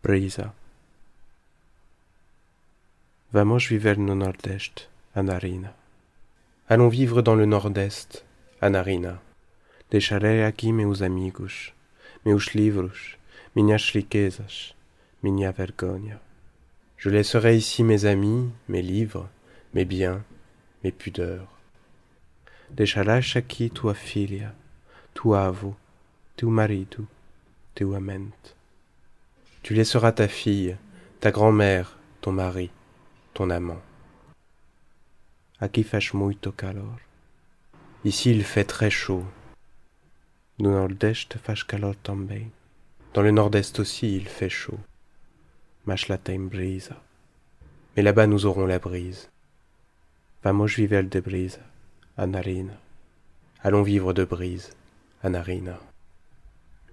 Brisa. Vamos viver no Nordeste, à Narina. Allons vivre dans le Nord-Est, à Narina. Deixarei aqui meus amigos, meus livros, minhas riquezas, minha vergonha. Je laisserai ici mes amis, mes livres, mes biens, mes pudeurs. Deixarás aqui tua filha, tua avó, teu marido, teu amante. Tu laisseras ta fille, ta grand-mère, ton mari, ton amant. Aqui faz muito calor. Ici il fait très chaud. No Nordeste faz calor também. Dans le Nord-Est aussi il fait chaud. Mas lá tem. Mais là-bas nous aurons la brise. Vamos viver de brisa, a narina. Allons vivre de brise, a narina.